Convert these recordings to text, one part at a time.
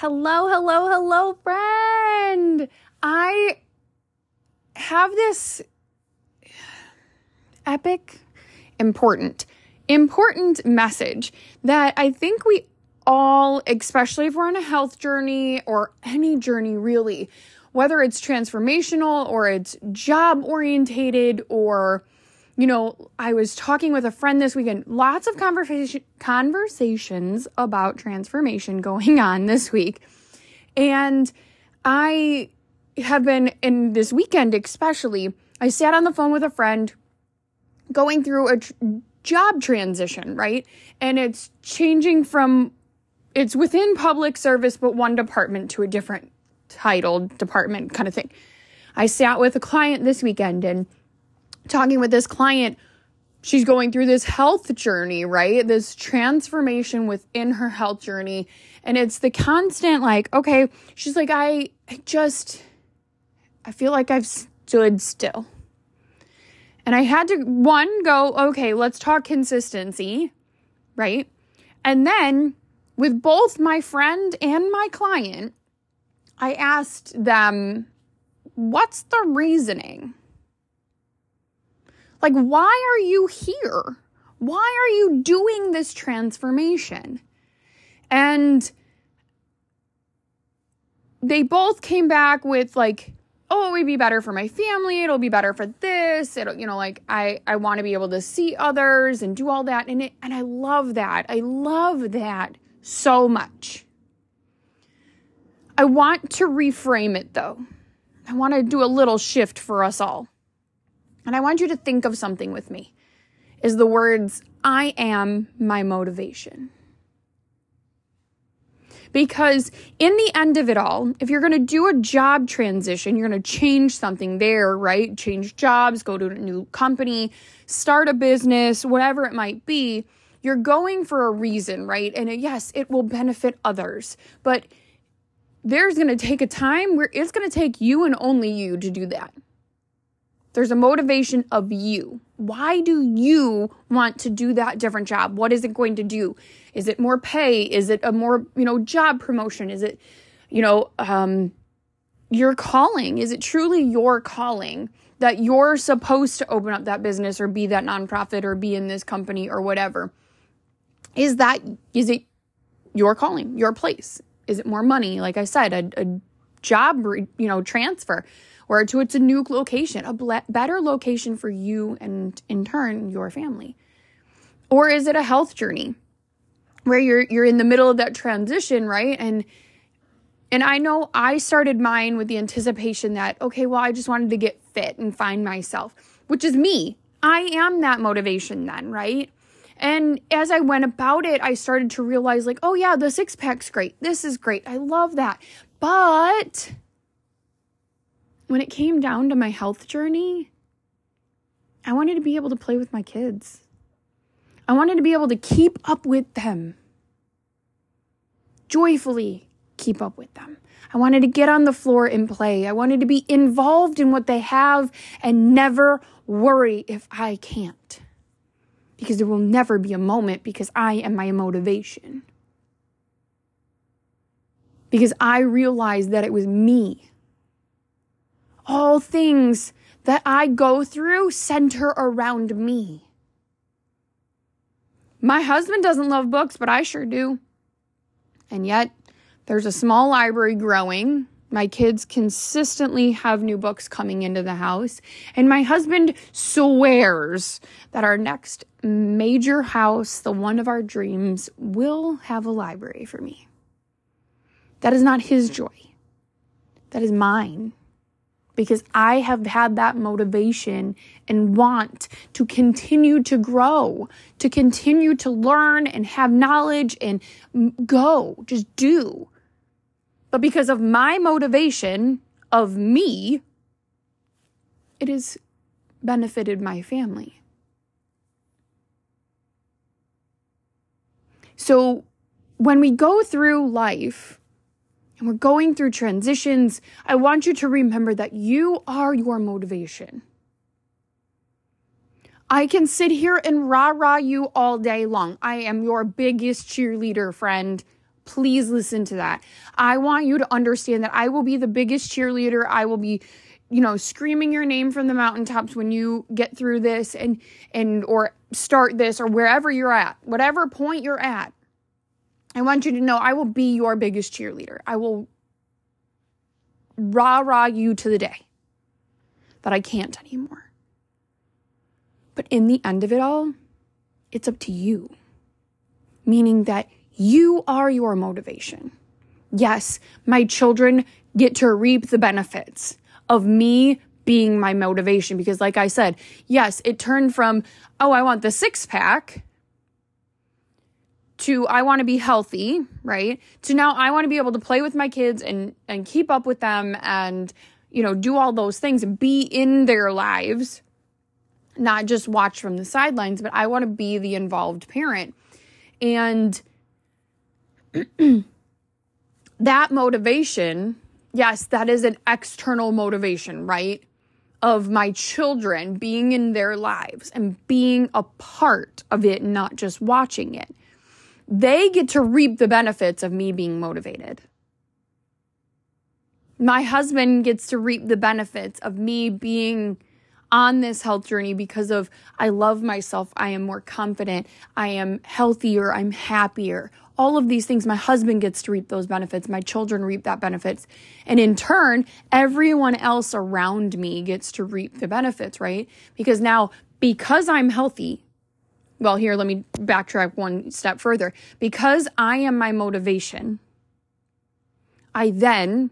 Hello, hello, hello, friend. I have this epic, important, important message that I think we all, especially if we're on a health journey or any journey really, whether it's transformational or it's job orientated or you know, I was talking with a friend this weekend. Lots of conversation conversations about transformation going on this week. And I have been in this weekend especially, I sat on the phone with a friend going through a tr- job transition, right? And it's changing from it's within public service but one department to a different titled department kind of thing. I sat with a client this weekend and talking with this client, she's going through this health journey, right? This transformation within her health journey. And it's the constant, like, okay, she's like, I, I just, I feel like I've stood still. And I had to, one, go, okay, let's talk consistency, right? And then with both my friend and my client, I asked them, what's the reasoning? Like, why are you here? Why are you doing this transformation? And they both came back with like, oh, it would be better for my family. It'll be better for this. It'll, you know, like I, I want to be able to see others and do all that. And it, and I love that. I love that so much. I want to reframe it though. I want to do a little shift for us all. And I want you to think of something with me is the words, I am my motivation. Because in the end of it all, if you're going to do a job transition, you're going to change something there, right? Change jobs, go to a new company, start a business, whatever it might be, you're going for a reason, right? And uh, yes, it will benefit others, but there's going to take a time where it's going to take you and only you to do that. There's a motivation of you. Why do you want to do that different job? What is it going to do? Is it more pay? Is it a more, you know, job promotion? Is it, you know, um, your calling? Is it truly your calling that you're supposed to open up that business or be that nonprofit or be in this company or whatever? Is that, is it your calling, your place? Is it more money? Like I said, a, a job, you know, transfer or to it's a new location, a ble- better location for you and in turn your family? Or is it a health journey where you're you're in the middle of that transition, right? And and I know I started mine with the anticipation that okay, well, I just wanted to get fit and find myself, which is me. I am that motivation then, right? And as I went about it, I started to realize, like, oh, yeah, the six pack's great. This is great. I love that. But when it came down to my health journey, I wanted to be able to play with my kids. I wanted to be able to keep up with them, joyfully keep up with them. I wanted to get on the floor and play. I wanted to be involved in what they have and never worry if I can't. Because there will never be a moment because I am my motivation. Because I realized that it was me all things that I go through center around me. My husband doesn't love books, but I sure do. And yet, there's a small library growing. My kids consistently have new books coming into the house. And my husband swears that our next major house, the one of our dreams, will have a library for me. That is not his joy, that is mine because I have had that motivation and want to continue to grow, to continue to learn and have knowledge and go, just do. But because of my motivation of me, it has benefited my family. So when we go through life, and we're going through transitions, I want you to remember that you are your motivation. I can sit here and rah rah you all day long. I am your biggest cheerleader, friend. Please listen to that. I want you to understand that I will be the biggest cheerleader. I will be you know screaming your name from the mountaintops when you get through this and and or start this or wherever you're at whatever point you're at i want you to know i will be your biggest cheerleader. I will rah rah you to the day that i can't anymore. But in the end of it all it's up to you. Meaning that you are your motivation. Yes my children get to reap the benefits of me being my motivation. Because, like I said, yes, it turned from, oh, I want the six pack to I want to be healthy, right? To now I want to be able to play with my kids and and keep up with them and you know, do all those things and be in their lives, not just watch from the sidelines, but I want to be the involved parent. And that motivation yes, that is an external motivation, right? Of my children being in their lives and being a part of it, not just watching it. They get to reap the benefits of me being motivated. My husband gets to reap the benefits of me being on this health journey because of I love myself, I am more confident, I am healthier, I'm happier. All of these things my husband gets to reap those benefits my children reap that benefits. And in turn everyone else around me gets to reap the benefits right? Because now because i'm healthy well here let me backtrack one step further because i am my motivation i then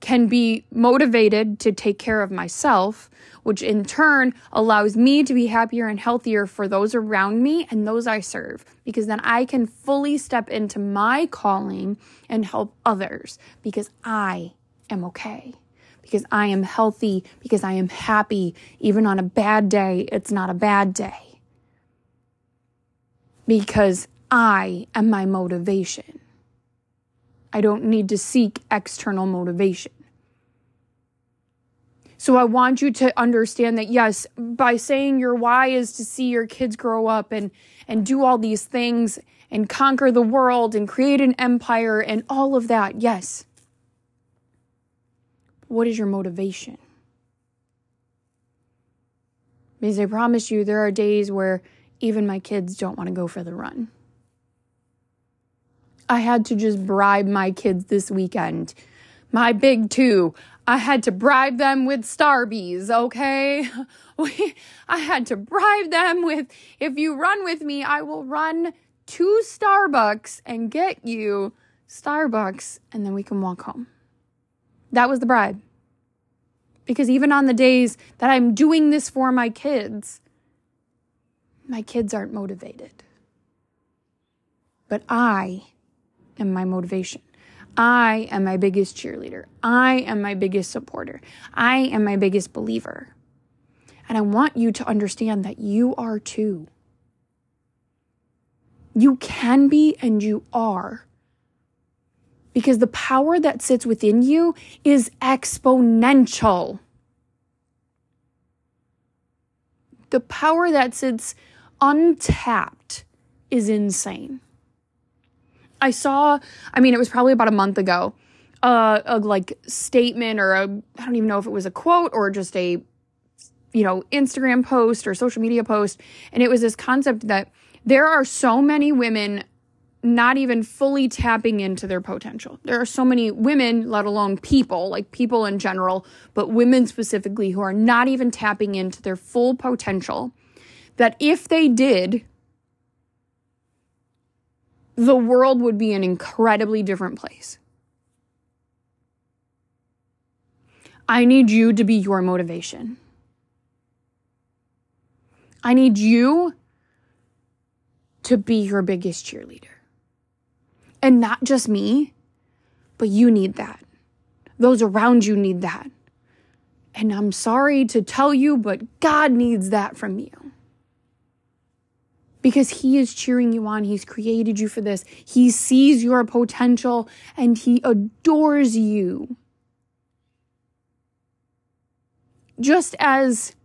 can be motivated to take care of myself, which in turn allows me to be happier and healthier for those around me and those I serve, because then I can fully step into my calling and help others because I am okay. Because I am healthy, because I am happy. Even on a bad day, it's not a bad day. Because I am my motivation. I don't need to seek external motivation. So I want you to understand that yes, by saying your why is to see your kids grow up and and do all these things and conquer the world and create an empire and all of that. Yes. What is your motivation? Because I promise you there are days where even my kids don't want to go for the run. I had to just bribe my kids this weekend. My big two. I had to bribe them with Starbies, okay? I had to bribe them with, if you run with me, I will run to Starbucks and get you Starbucks, and then we can walk home. That was the bribe. Because even on the days that I'm doing this for my kids, my kids aren't motivated. But I am my motivation. I am my biggest cheerleader. I am my biggest supporter. I am my biggest believer. And I want you to understand that you are too. You can be and you are. Because the power that sits within you is exponential. The power that sits untapped is insane. I saw, I mean, it was probably about a month ago, uh, a like statement or a, I don't even know if it was a quote or just a, you know, Instagram post or social media post. And it was this concept that there are so many women not even fully tapping into their potential. There are so many women, let alone people, like people in general, but women specifically, who are not even tapping into their full potential. That if they did, the world would be an incredibly different place. I need you to be your motivation. I need you to be your biggest cheerleader. And not just me, but you need that. Those around you need that. And I'm sorry to tell you, but God needs that from you because He is cheering you on. He's created you for this. He sees your potential and He adores you. Just as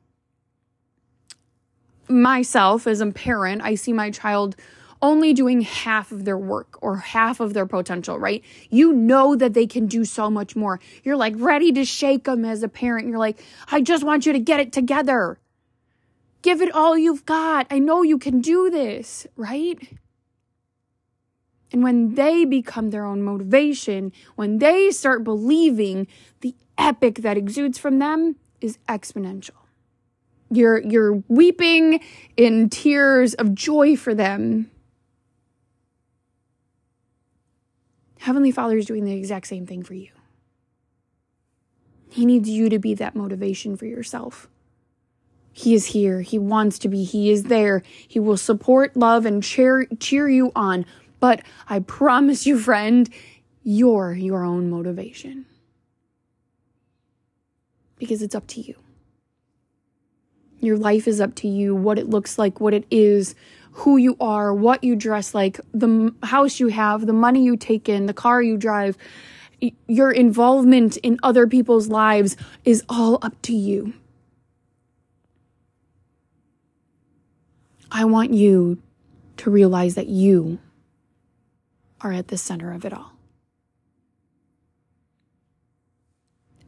myself as a parent, I see my child only doing half of their work or half of their potential, right? You know that they can do so much more. You're like ready to shake them as a parent. You're like, I just want you to get it together. Give it all you've got. I know you can do this, right? And when they become their own motivation, when they start believing, the epic that exudes from them is exponential. You're you're weeping in tears of joy for them. Heavenly Father is doing the exact same thing for you. He needs you to be that motivation for yourself. He is here. He wants to be. He is there. He will support, love, and cheer, cheer you on. But I promise you, friend, you're your own motivation. Because it's up to you. Your life is up to you, what it looks like, what it is, who you are, what you dress like, the house you have, the money you take in, the car you drive, your involvement in other people's lives is all up to you. I want you to realize that you are at the center of it all.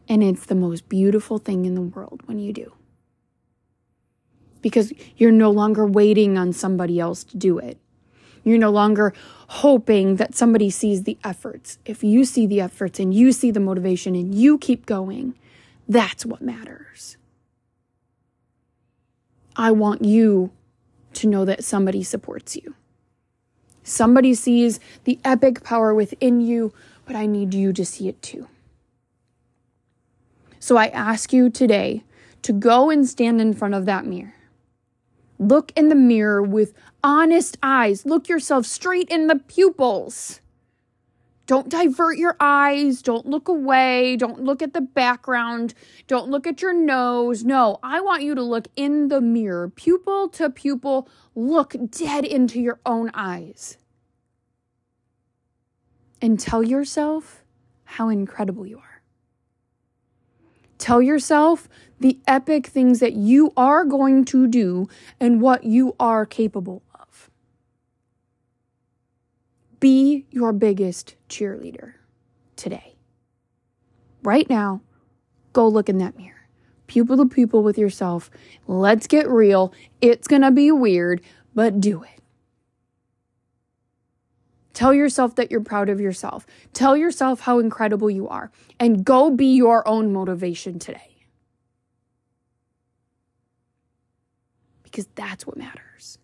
And it's the most beautiful thing in the world when you do. Because you're no longer waiting on somebody else to do it. You're no longer hoping that somebody sees the efforts. If you see the efforts and you see the motivation and you keep going, that's what matters. I want you to know that somebody supports you. Somebody sees the epic power within you, but I need you to see it too. So I ask you today to go and stand in front of that mirror. Look in the mirror with honest eyes. Look yourself straight in the pupils. Don't divert your eyes. Don't look away. Don't look at the background. Don't look at your nose. No, I want you to look in the mirror, pupil to pupil. Look dead into your own eyes. And tell yourself how incredible you are. Tell yourself the epic things that you are going to do and what you are capable be your biggest cheerleader today. Right now, go look in that mirror. Pupil to pupil with yourself. Let's get real. It's going to be weird, but do it. Tell yourself that you're proud of yourself. Tell yourself how incredible you are. And go be your own motivation today. Because that's what matters.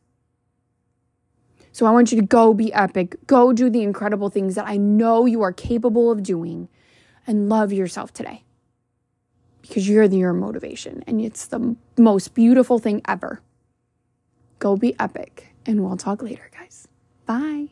So I want you to go be epic, go do the incredible things that I know you are capable of doing, and love yourself today because you're your motivation and it's the most beautiful thing ever. Go be epic, and we'll talk later, guys. Bye.